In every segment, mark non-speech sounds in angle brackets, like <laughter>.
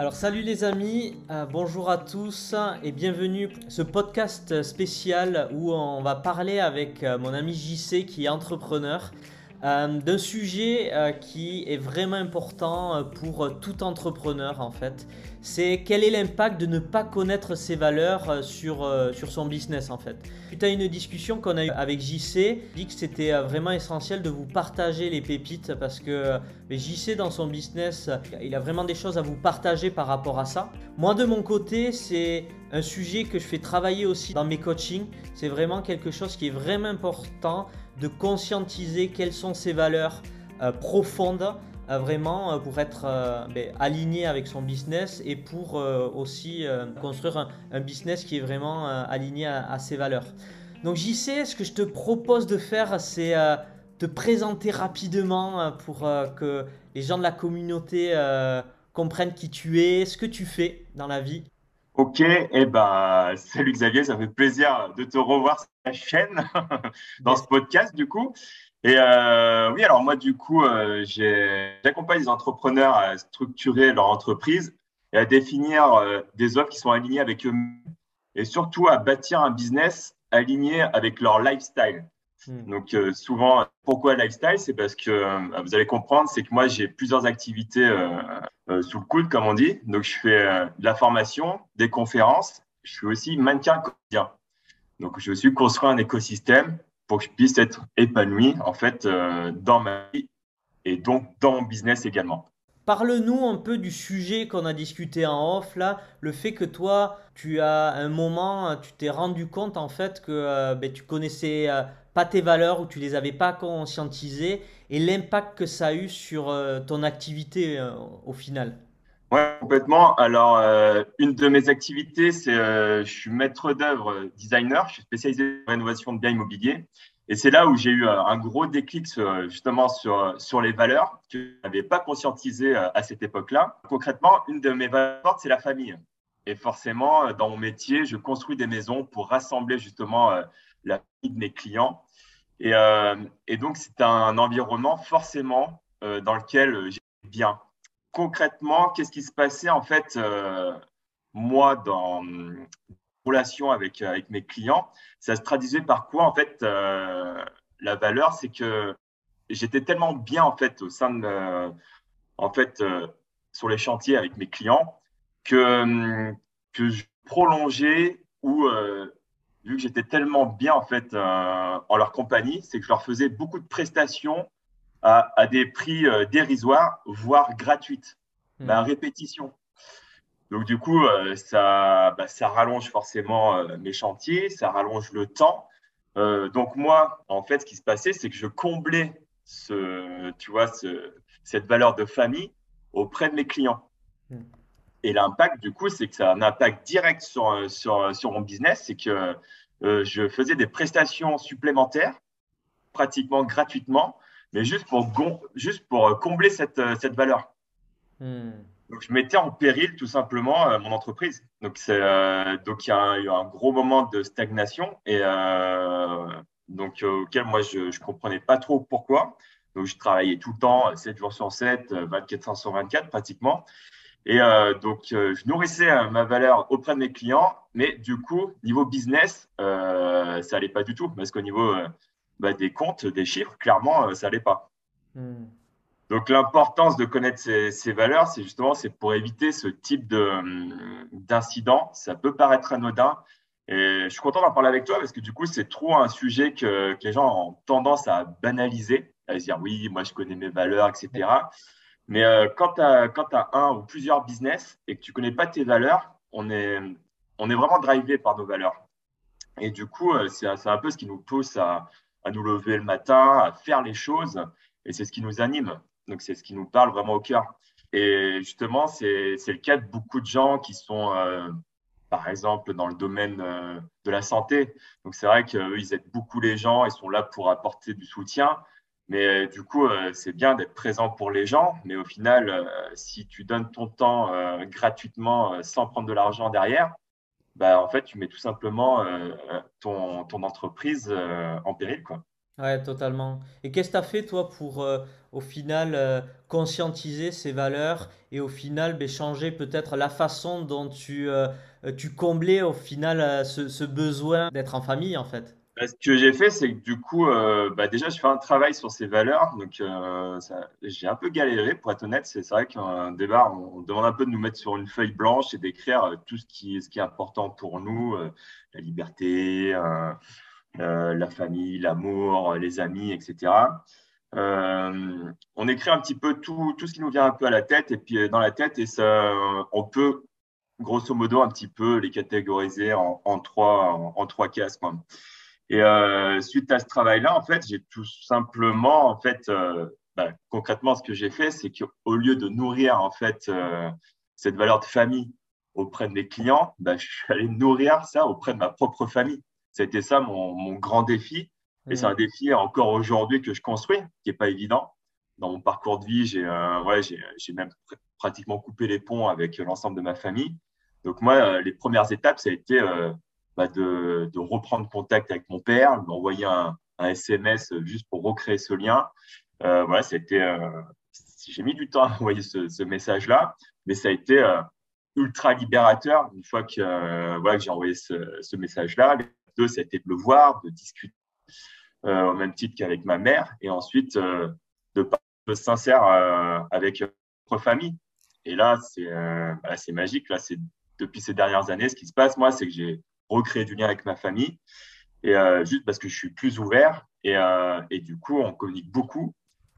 Alors salut les amis, euh, bonjour à tous et bienvenue ce podcast spécial où on va parler avec euh, mon ami JC qui est entrepreneur d'un sujet qui est vraiment important pour tout entrepreneur en fait. C'est quel est l'impact de ne pas connaître ses valeurs sur, sur son business en fait. Suite à une discussion qu'on a eue avec JC, dit que c'était vraiment essentiel de vous partager les pépites parce que JC dans son business, il a vraiment des choses à vous partager par rapport à ça. Moi de mon côté, c'est un sujet que je fais travailler aussi dans mes coachings. C'est vraiment quelque chose qui est vraiment important de conscientiser quelles sont ses valeurs euh, profondes euh, vraiment euh, pour être ben, aligné avec son business et pour aussi construire un, business qui est vraiment aligné à, ses valeurs. Donc JC, ce que je te propose de faire, c'est te présenter rapidement pour que les gens de la communauté comprennent qui tu es, ce que tu fais dans la vie. Ok, eh ben, salut Xavier, ça fait plaisir de te revoir sur la chaîne, <laughs> dans ce podcast du coup. Et euh, oui, alors moi du coup, euh, j'accompagne les entrepreneurs à structurer leur entreprise et à définir euh, des offres qui sont alignées avec eux et surtout à bâtir un business aligné avec leur lifestyle. Hmm. Donc euh, souvent, pourquoi lifestyle? C'est parce que euh, vous allez comprendre, c'est que moi j'ai plusieurs activités euh, sous le coude, comme on dit. Donc je fais de la formation, des conférences. Je suis aussi mannequin quotidien. Donc je suis construit un écosystème pour que je puisse être épanoui en fait dans ma vie et donc dans mon business également. Parle-nous un peu du sujet qu'on a discuté en off là, le fait que toi, tu as un moment, tu t'es rendu compte en fait que ben, tu connaissais pas tes valeurs ou tu les avais pas conscientisées et l'impact que ça a eu sur euh, ton activité euh, au final. Oui, complètement. Alors, euh, une de mes activités, c'est je suis maître d'œuvre designer. Je suis spécialisé en rénovation de biens immobiliers. Et c'est là où j'ai eu un gros déclic justement sur, sur les valeurs que je n'avais pas conscientisées à cette époque-là. Concrètement, une de mes valeurs, c'est la famille. Et forcément, dans mon métier, je construis des maisons pour rassembler justement la vie de mes clients. Et, euh, et donc, c'est un environnement forcément euh, dans lequel j'ai bien. Concrètement, qu'est-ce qui se passait en fait, euh, moi, dans relation avec, avec mes clients Ça se traduisait par quoi En fait, la valeur, c'est que j'étais tellement bien en fait au sein de, en fait, sur les chantiers avec mes clients que, que je prolongeais ou vu que j'étais tellement bien en fait euh, en leur compagnie, c'est que je leur faisais beaucoup de prestations à, des prix euh, dérisoires, voire gratuites, mmh. à répétition. Donc du coup, euh, ça, bah, ça rallonge forcément mes chantiers, ça rallonge le temps. donc moi, en fait, ce qui se passait, c'est que je comblais ce, tu vois, ce, cette valeur de famille auprès de mes clients. Mmh. Et l'impact, du coup, c'est que ça a un impact direct sur, sur, sur mon business. C'est que euh, je faisais des prestations supplémentaires, pratiquement gratuitement, mais juste pour, juste pour euh, combler cette, euh, cette valeur. Hmm. Donc, je mettais en péril tout simplement mon entreprise. Donc, c'est, donc il y a eu un gros moment de stagnation et donc auquel moi je ne comprenais pas trop pourquoi. Donc, je travaillais tout le temps, 7 jours sur 7, 24 heures sur 24 pratiquement. Et euh, donc, euh, je nourrissais euh, ma valeur auprès de mes clients, mais du coup, niveau business, ça n'allait pas du tout, parce qu'au niveau bah, des comptes, des chiffres, clairement, ça n'allait pas. Hmm. Donc, l'importance de connaître ces, valeurs, c'est justement c'est pour éviter ce type d'incident. Ça peut paraître anodin. Et je suis content d'en parler avec toi parce que du coup, c'est trop un sujet que, que, les gens ont tendance à banaliser, à se dire oui, moi je connais mes valeurs, etc. Mais euh, quand tu as, un ou plusieurs business et que tu ne connais pas tes valeurs, on est, vraiment drivé par nos valeurs. Et du coup, euh, c'est un peu ce qui nous pousse à, nous lever le matin, à faire les choses. Et c'est ce qui nous anime. Donc, c'est ce qui nous parle vraiment au cœur. Et justement, c'est le cas de beaucoup de gens qui sont, euh, par exemple, dans le domaine de la santé. Donc, c'est vrai qu'eux, ils aident beaucoup les gens, ils sont là pour apporter du soutien. Mais euh, du coup, euh, c'est bien d'être présent pour les gens. Mais au final, euh, si tu donnes ton temps gratuitement sans prendre de l'argent derrière, bah, en fait, tu mets tout simplement ton, entreprise en péril. Quoi. Ouais, totalement. Et qu'est-ce que tu as fait, toi, pour, au final, conscientiser ces valeurs et au final, ben, changer peut-être la façon dont tu, tu comblais, au final, ce besoin d'être en famille, en fait? Bah, Ce que j'ai fait, c'est que du coup, euh, bah, déjà, je fais un travail sur ces valeurs. Donc, euh, j'ai un peu galéré, pour être honnête. C'est vrai qu'un départ, on, demande un peu de nous mettre sur une feuille blanche et d'écrire euh, tout ce qui, est important pour nous, la liberté, la famille, l'amour, les amis, etc. On écrit un petit peu tout, ce qui nous vient un peu à la tête et puis dans la tête et ça, on peut grosso modo un petit peu les catégoriser en, trois, en trois cases, quoi. Et euh, suite à ce travail-là, en fait, j'ai tout simplement, en fait, euh, bah, concrètement, ce que j'ai fait, c'est qu'au lieu de nourrir en fait euh, cette valeur de famille auprès de mes clients, bah, je suis allé nourrir ça auprès de ma propre famille. C'était ça mon, mon grand défi. Et c'est un Hmm. défi encore aujourd'hui que je construis, qui est pas évident. Dans mon parcours de vie, j'ai ouais, même pr- pratiquement coupé les ponts avec l'ensemble de ma famille. Donc moi, les premières étapes, ça a été bah, de, reprendre contact avec mon père, lui envoyer un, SMS juste pour recréer ce lien. Euh, voilà, été, euh, j'ai mis du temps à <laughs> envoyer ce, message-là, mais ça a été euh, ultra libérateur une fois que, euh, voilà, que j'ai envoyé ce, message-là. Deux, ça a été de le voir, de discuter au même titre qu'avec ma mère, et ensuite de parler sincère avec notre famille. Et là, c'est bah, magique. Là, depuis ces dernières années, ce qui se passe, moi, c'est que j'ai recréé du lien avec ma famille, et euh, juste parce que je suis plus ouvert, et, euh, et du coup, on communique beaucoup,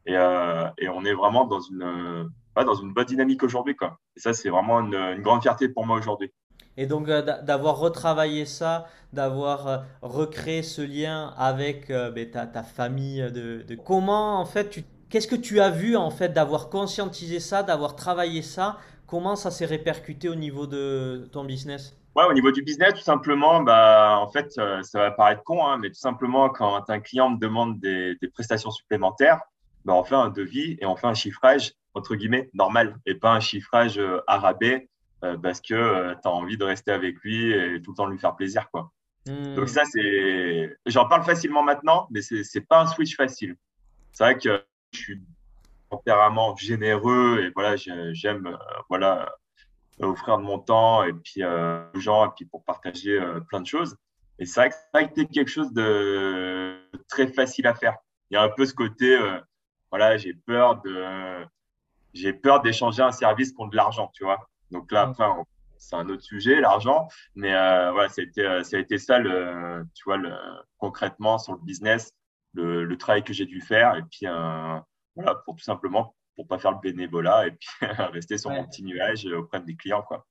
et, euh, et on est vraiment dans une, dans une bonne dynamique aujourd'hui, quoi. Et ça, c'est vraiment une, grande fierté pour moi aujourd'hui. Et donc d'a- d'avoir retravaillé ça, d'avoir recréé ce lien avec ben, ta, ta famille, de, comment en fait qu'est-ce que tu as vu en fait d'avoir conscientisé ça, d'avoir travaillé ça, comment ça s'est répercuté au niveau de ton business? Ouais, au niveau du business, tout simplement, bah, en fait, euh, ça va paraître con, hein, mais tout simplement, quand un client me demande des, des prestations supplémentaires, bah, on fait un devis et on fait un chiffrage, entre guillemets, normal, et pas un chiffrage euh, rabais, euh, parce que tu as envie de rester avec lui et tout le temps lui faire plaisir, quoi. Donc Hmm. ça, c'est, j'en parle facilement maintenant, mais c'est, c'est pas un switch facile. C'est vrai que je suis tempérament généreux et voilà, j'ai- j'aime, euh, voilà, euh, offrir de mon temps et puis euh, aux gens et puis pour partager euh, plein de choses. Et c'est vrai que ça a été quelque chose de très facile à faire. Il y a un peu ce côté, euh, voilà, j'ai peur de, j'ai peur d'échanger un service contre de l'argent, tu vois. Donc là, après, on- c'est un autre sujet, l'argent, mais euh, voilà, ça a été, ça a été ça, le, tu vois, le, concrètement sur le business, le, le travail que j'ai dû faire et puis euh, voilà, pour tout simplement pour pas faire le bénévolat et puis <laughs> rester sur mon Ouais. petit nuage auprès des clients, quoi.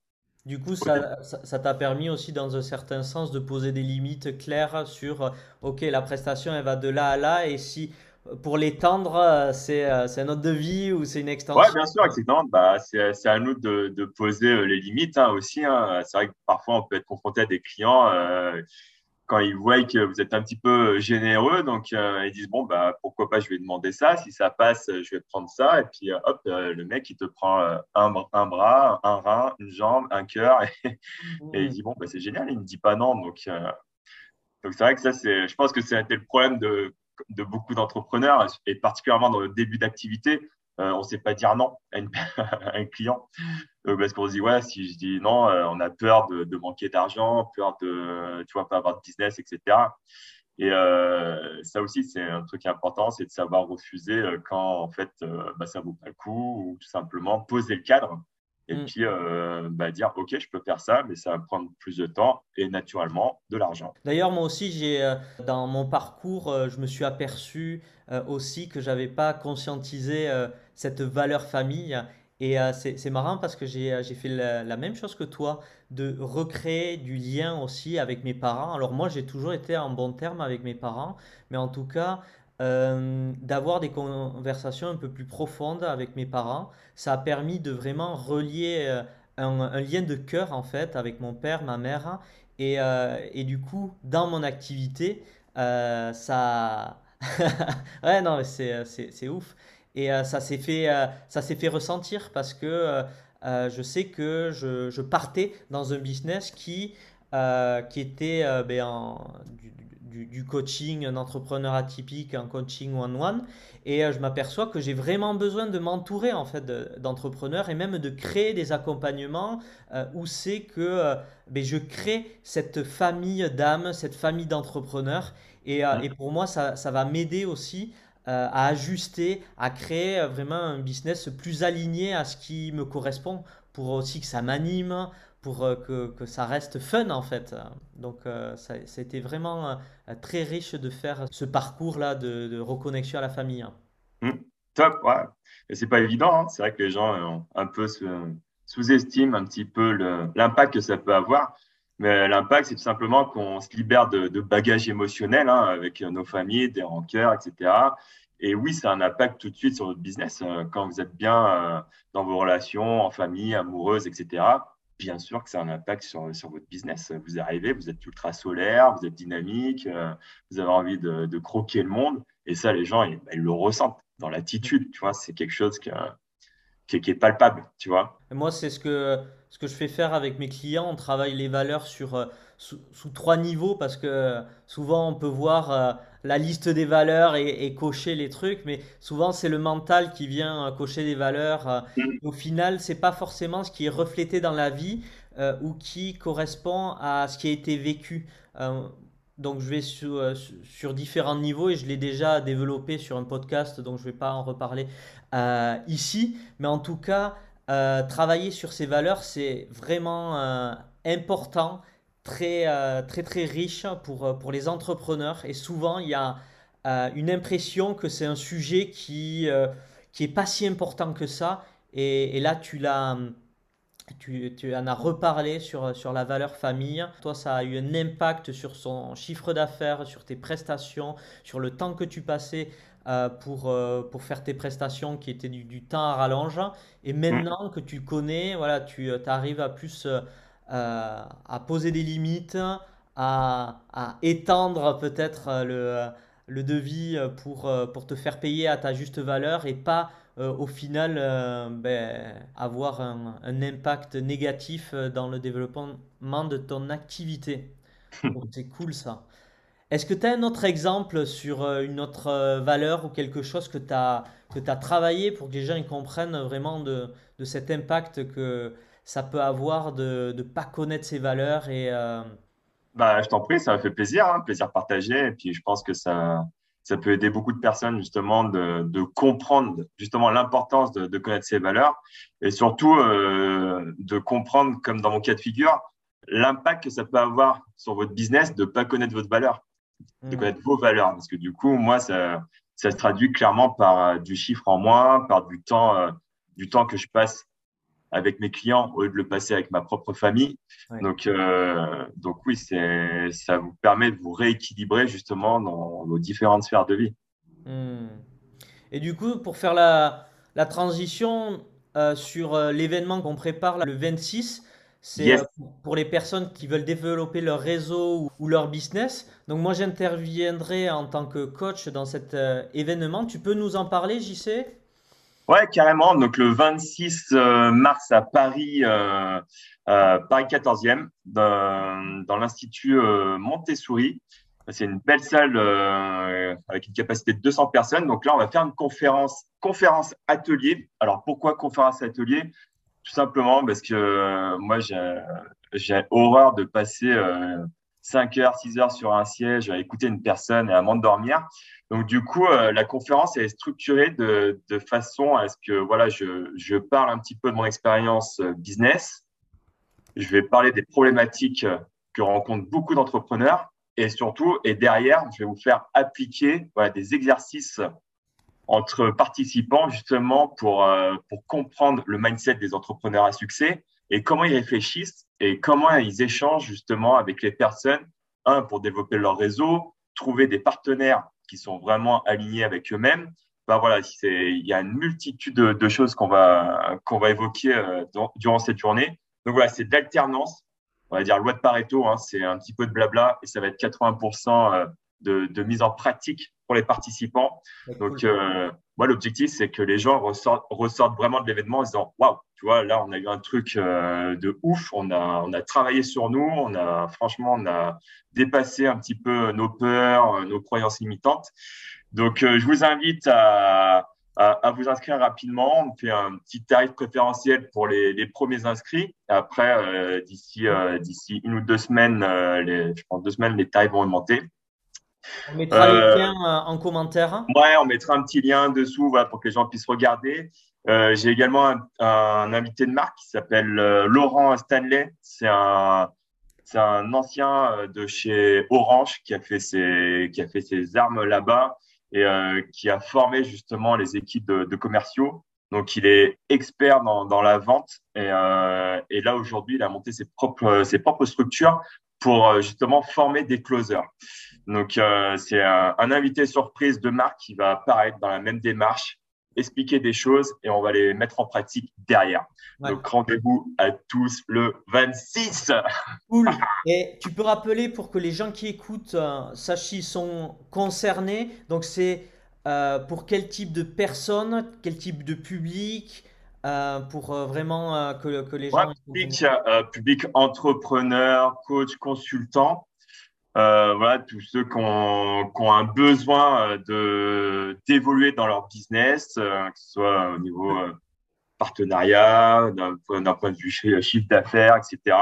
Du coup, ça, ça, t'a permis aussi, dans un certain sens, de poser des limites claires sur, euh, OK, la prestation, elle va de là à là, et si pour l'étendre, euh, c'est euh, c'est un autre devis ou c'est une extension? bien sûr, exactement. Bah, c'est, à nous de, de poser les limites hein, aussi. hein. C'est vrai que parfois, on peut être confronté à des clients euh, quand ils voient que vous êtes un petit peu généreux, donc euh, ils disent, bon, bah, pourquoi pas, je vais demander ça. Si ça passe, euh, je vais prendre ça. Et puis, euh, hop, euh, le mec, il te prend euh, un, br- un bras, un rein, une jambe, un cœur. <laughs> Et, et il dit, bon, bah, c'est génial. Il ne me dit pas non. Donc, euh, donc c'est vrai que ça, c'est, je pense que c'était le problème de, de beaucoup d'entrepreneurs, et particulièrement dans le début d'activité. Euh, on ne sait pas dire non à, une- <laughs> à un client. Euh, parce qu'on se dit, ouais, si je dis non, euh, on a peur de, de manquer d'argent, peur de, tu vois, pas avoir de business, etc. Et euh, ça aussi, c'est un truc important, c'est de savoir refuser quand, en fait, euh, bah, ça vaut pas le coup, ou tout simplement poser le cadre. Et Hmm. puis, euh, bah, dire, OK, je peux faire ça, mais ça va prendre plus de temps et naturellement de l'argent. D'ailleurs, moi aussi, j'ai, euh, dans mon parcours, euh, je me suis aperçu euh, aussi que j'avais pas conscientisé euh, cette valeur famille. Et c'est, marrant parce que j'ai, j'ai fait la, la même chose que toi, de recréer du lien aussi avec mes parents. Alors moi, j'ai toujours été en bon terme avec mes parents, mais en tout cas, euh, d'avoir des conversations un peu plus profondes avec mes parents, ça a permis de vraiment relier euh, un, lien de cœur en fait avec mon père, ma mère. Et, euh, et du coup, dans mon activité, ça... <laughs> Ouais, non, c'est, ouf. Et ça s'est fait, ça fait ressentir parce que je sais que je, je partais dans un business qui, euh, qui était euh, ben, en- du, du- du, coaching, un entrepreneur atypique, un coaching one-one. Et je m'aperçois que j'ai vraiment besoin de m'entourer en fait d'entrepreneurs et même de créer des accompagnements où c'est que ben, je crée cette famille d'âmes, cette famille d'entrepreneurs. Et, et, pour moi, ça, ça va m'aider aussi euh, à ajuster, à créer euh, vraiment un business plus aligné à ce qui me correspond pour aussi que ça m'anime, pour euh, que, ça reste fun en fait. Donc ça, a été vraiment très riche de faire ce parcours-là de, de, reconnexion à la famille. Mmh. top, ouais. Et c'est pas évident, hein. c'est vrai que les gens un peu sous-estiment un petit peu l'impact que ça peut avoir. Mais l'impact, c'est tout simplement qu'on se libère de, bagages émotionnels hein, avec nos familles, des rancœurs, etc. Et oui, ça a un impact tout de suite sur votre business. Euh, quand vous êtes bien euh, dans vos relations, en famille, amoureuse, etc., bien sûr que ça a un impact sur, sur votre business. Vous arrivez, vous êtes ultra solaire, vous êtes dynamique, euh, vous avez envie de, croquer le monde. Et ça, les gens, ils, bah, ils le ressentent dans l'attitude. Tu vois, c'est quelque chose qui, qui, qui, est palpable. Tu vois. moi, c'est ce que ce que je fais faire avec mes clients, on travaille les valeurs sur, euh, sous, trois niveaux parce que souvent on peut voir euh, la liste des valeurs et, cocher les trucs, mais souvent c'est le mental qui vient euh, cocher des valeurs. Mm. Au final, c'est pas forcément ce qui est reflété dans la vie ou qui correspond à ce qui a été vécu. donc je vais sur, sur, différents niveaux et je l'ai déjà développé sur un podcast, donc je vais pas en reparler ici. Mais en tout cas, euh, travailler sur ces valeurs, c'est vraiment euh, important, très, euh, très, très riche pour, pour les entrepreneurs. Et souvent, il y a une impression que c'est un sujet qui qui est pas si important que ça. Et, là, tu l'as, tu, tu, en as reparlé sur, sur la valeur famille. Toi, ça a eu un impact sur son chiffre d'affaires, sur tes prestations, sur le temps que tu passais euh, pour, euh, pour faire tes prestations qui étaient du, temps à rallonge. Et maintenant que tu connais, voilà, tu euh, arrives à plus à poser des limites, à, à étendre peut-être le, le devis pour, pour te faire payer à ta juste valeur et pas au final ben, avoir un, un, impact négatif dans le développement de ton activité. <laughs> C'est cool ça. Est-ce que tu as un autre exemple sur euh, une autre euh, valeur ou quelque chose que tu as, que as travaillé pour que les gens ils comprennent vraiment de, de, cet impact que ça peut avoir de ne pas connaître ces valeurs et, euh, bah, Je t'en prie, ça m'a fait plaisir, hein, plaisir partagé. Et puis je pense que ça, ça peut aider beaucoup de personnes justement de, de comprendre justement l'importance de, de, connaître ces valeurs et surtout de comprendre, comme dans mon cas de figure, l'impact que ça peut avoir sur votre business de ne pas connaître votre valeur de connaître vos valeurs. Parce que du coup, moi, ça, ça se traduit clairement par euh, du chiffre en moins, par du temps, euh, du temps que je passe avec mes clients au lieu de le passer avec ma propre famille. Donc, euh, donc oui, c'est, ça vous permet de vous rééquilibrer justement dans vos différentes sphères de vie. Hmm. Et du coup, pour faire la, la transition sur l'événement qu'on prépare le 26, c'est euh, pour les personnes qui veulent développer leur réseau ou, leur business. Donc moi, j'interviendrai en tant que coach dans cet euh, événement. Tu peux nous en parler, JC Ouais, carrément. Donc le 26 euh, mars à Paris, Paris 14e, dans, l'Institut Montessori. C'est une belle salle avec une capacité de 200 personnes. Donc là, on va faire une conférence, conférence atelier. Alors pourquoi conférence atelier? Tout simplement parce que euh, moi, j'ai horreur de passer euh, 5 heures, 6 heures sur un siège à écouter une personne et à m'endormir. Donc, du coup, euh, la conférence est structurée de, de, façon à ce que voilà, je, je parle un petit peu de mon expérience euh, business. Je vais parler des problématiques que rencontrent beaucoup d'entrepreneurs et surtout, et derrière, je vais vous faire appliquer voilà, des exercices entre participants justement pour, euh, pour comprendre le mindset des entrepreneurs à succès et comment ils réfléchissent et comment ils échangent justement avec les personnes, un, pour développer leur réseau, trouver des partenaires qui sont vraiment alignés avec eux-mêmes. Ben voilà, il y a une multitude de, choses qu'on va, qu'on va évoquer euh, durant cette journée. Donc voilà, c'est d'alternance, on va dire loi de Pareto, hein, c'est un petit peu de blabla et ça va être 80% euh, de, de mise en pratique les participants. Donc, euh, l'objectif, c'est que les gens ressortent, vraiment de l'événement en disant Waouh, tu vois, là, on a eu un truc euh, de ouf, on a, travaillé sur nous, on a, franchement, on a dépassé un petit peu nos peurs, euh, nos croyances limitantes. Donc, euh, je vous invite à, vous inscrire rapidement. On fait un petit tarif préférentiel pour les, premiers inscrits. Après, d'ici d'ici une ou deux semaines, les, je pense deux semaines, les tarifs vont augmenter. On mettra euh, lien euh, en commentaire. Ouais, on mettra un petit lien dessous pour que les gens puissent regarder. Euh, j'ai également un, invité de marque qui s'appelle Laurent Stanley. C'est un, un ancien de chez Orange qui a fait ses, qui a fait ses armes là-bas et qui a formé justement les équipes de, commerciaux. Donc, il est expert dans, dans la vente et, et là aujourd'hui, il a monté ses propres, ses propres structures pour justement former des closers. Donc, euh, c'est un, invité surprise de marque qui va apparaître dans la même démarche, expliquer des choses et on va les mettre en pratique derrière. Donc, rendez-vous à tous le 26. Cool. Et tu peux rappeler pour que les gens qui écoutent euh, sachent s'ils sont concernés. Donc, c'est euh, pour quel type de personnes, quel type de public pour vraiment que, que, les gens. public, public entrepreneur, coach, consultant. Euh, voilà, tous ceux qui ont, qui ont un besoin euh, de d'évoluer dans leur business, euh, que ce soit au niveau euh, partenariat, d'un point de vue chiffre d'affaires, etc.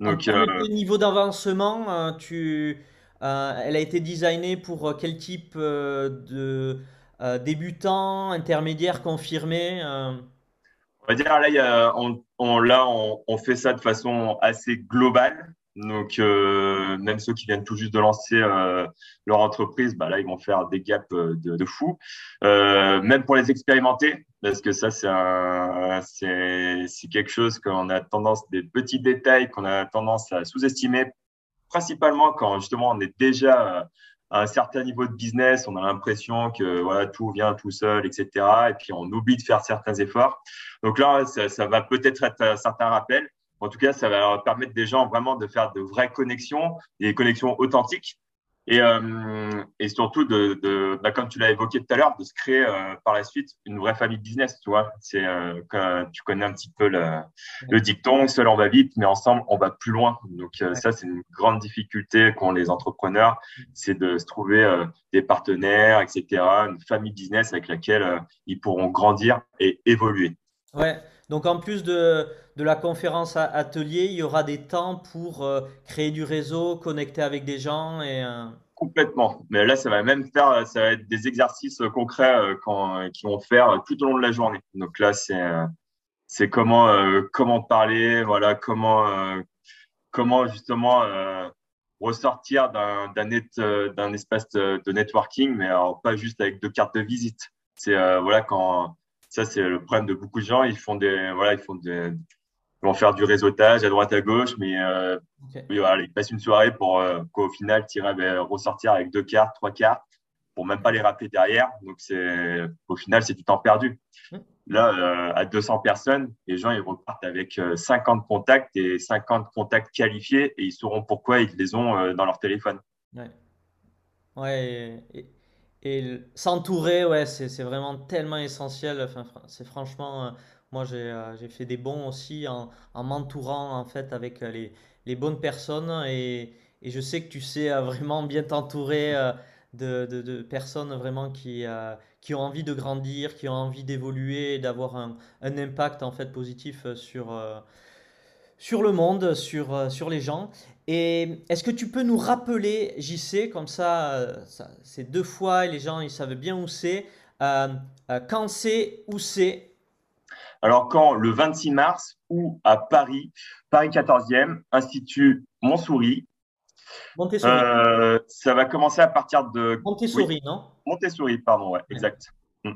Donc, euh, niveau d'avancement, tu, elle a été designée pour quel type de débutant, intermédiaire, confirmé On va dire là, il y a, on, on, là on, on fait ça de façon assez globale. Donc, euh, même ceux qui viennent tout juste de lancer euh, leur entreprise, bah là, ils vont faire des gaps euh, de, de fou. Euh, même pour les expérimenter, parce que ça, c'est quelque chose qu'on a tendance, des petits détails qu'on a tendance à sous-estimer, principalement quand justement on est déjà à un certain niveau de business, on a l'impression que voilà tout vient tout seul, etc. Et puis on oublie de faire certains efforts. Donc là, ça, ça va peut-être être un certain rappel. En tout cas, ça va permettre des gens vraiment de faire de vraies connexions, des connexions authentiques. Et, euh, et surtout, de, de bah, comme tu l'as évoqué tout à l'heure, de se créer euh, par la suite une vraie famille business. Tu vois, c'est euh, tu connais un petit peu le, le, dicton seul on va vite, mais ensemble on va plus loin. Donc euh, ça, c'est une grande difficulté qu'ont les entrepreneurs, c'est de se trouver euh, des partenaires, etc., une famille business avec laquelle ils pourront grandir et évoluer. Ouais. Donc en plus de, de la conférence atelier, il y aura des temps pour euh, créer du réseau, connecter avec des gens et euh, Complètement. Mais là, ça va même faire, ça va être des exercices concrets euh, qui vont faire tout au long de la journée. Donc là, c'est c'est comment comment parler, voilà, comment comment justement ressortir d'un d'un espace de, networking, mais alors pas juste avec deux cartes de visite. C'est voilà quand ça, c'est le problème de beaucoup de gens. Ils font des, voilà, ils font des, ils vont faire du réseautage à droite à gauche, mais euh, voilà, ils passent une soirée pour euh, qu'au final, tu ben, ressortir avec deux cartes, trois cartes, pour même pas les rappeler derrière. Donc, c'est, au final, c'est du temps perdu. Mmh. Là, euh, à 200 personnes, les gens, ils repartent avec 50 contacts et 50 contacts qualifiés et ils sauront pourquoi ils les ont dans leur téléphone. Ouais. Ouais. Et, et s'entourer, ouais, c'est vraiment tellement essentiel. Enfin, c'est franchement, euh, moi euh, j'ai fait des bons aussi en, en m'entourant en fait avec euh, les, les bonnes personnes et, et, je sais que tu sais vraiment bien t'entourer de, de, personnes vraiment qui, qui ont envie de grandir, qui ont envie d'évoluer d'avoir un, un, impact en fait positif sur, sur le monde, sur, sur les gens. Et est-ce que tu peux nous rappeler, JC, comme ça, ça c'est deux fois et les gens ils savent bien où c'est, euh, euh, quand c'est, où c'est? Alors quand le 26 mars ou à Paris, Paris 14e, Institut Montsouris. Montessori. Euh, ça va commencer à partir de. Montessori, non? Montessori, pardon, ouais, exact. Mm.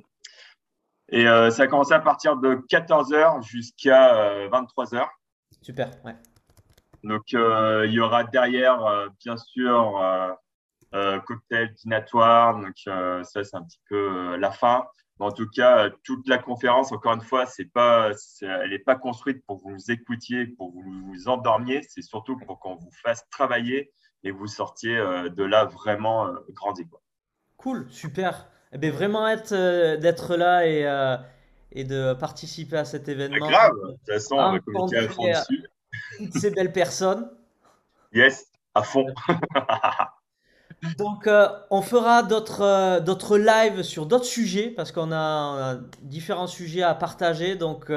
Et ça va commencer à partir de 14h jusqu'à 23h. Super, ouais. Donc, euh, il y aura derrière, euh, bien sûr, euh, cocktail dînatoire. Donc, ça, c'est un petit peu la fin. en tout cas, toute la conférence, encore une fois, c'est pas, elle n'est pas construite pour que vous écoutiez, pour que vous vous endormiez. C'est surtout pour qu'on vous fasse travailler et vous sortiez de là vraiment grandi. Cool, super. eh ben, vraiment hâte d'être là et, euh, et de participer à cet événement. grave, de toute façon, on va communiquer à fond dessus. <laughs> Ces belles personnes. Yes, à fond. <laughs> Donc, on fera d'autres d'autres lives sur d'autres sujets parce qu'on a, différents sujets à partager. Donc,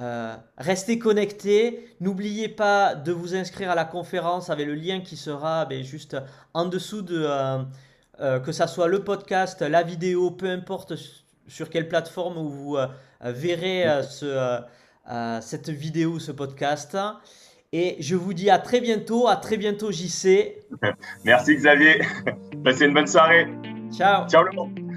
euh, restez connectés. N'oubliez pas de vous inscrire à la conférence avec le lien qui sera ben, juste en dessous de euh, euh, que ça soit le podcast, la vidéo, peu importe sur quelle plateforme où vous verrez ce, cette vidéo, ce podcast. Et je vous dis à très bientôt. À très bientôt, JC. <laughs> Merci Xavier. <laughs> Passez une bonne soirée. Ciao. Ciao le monde.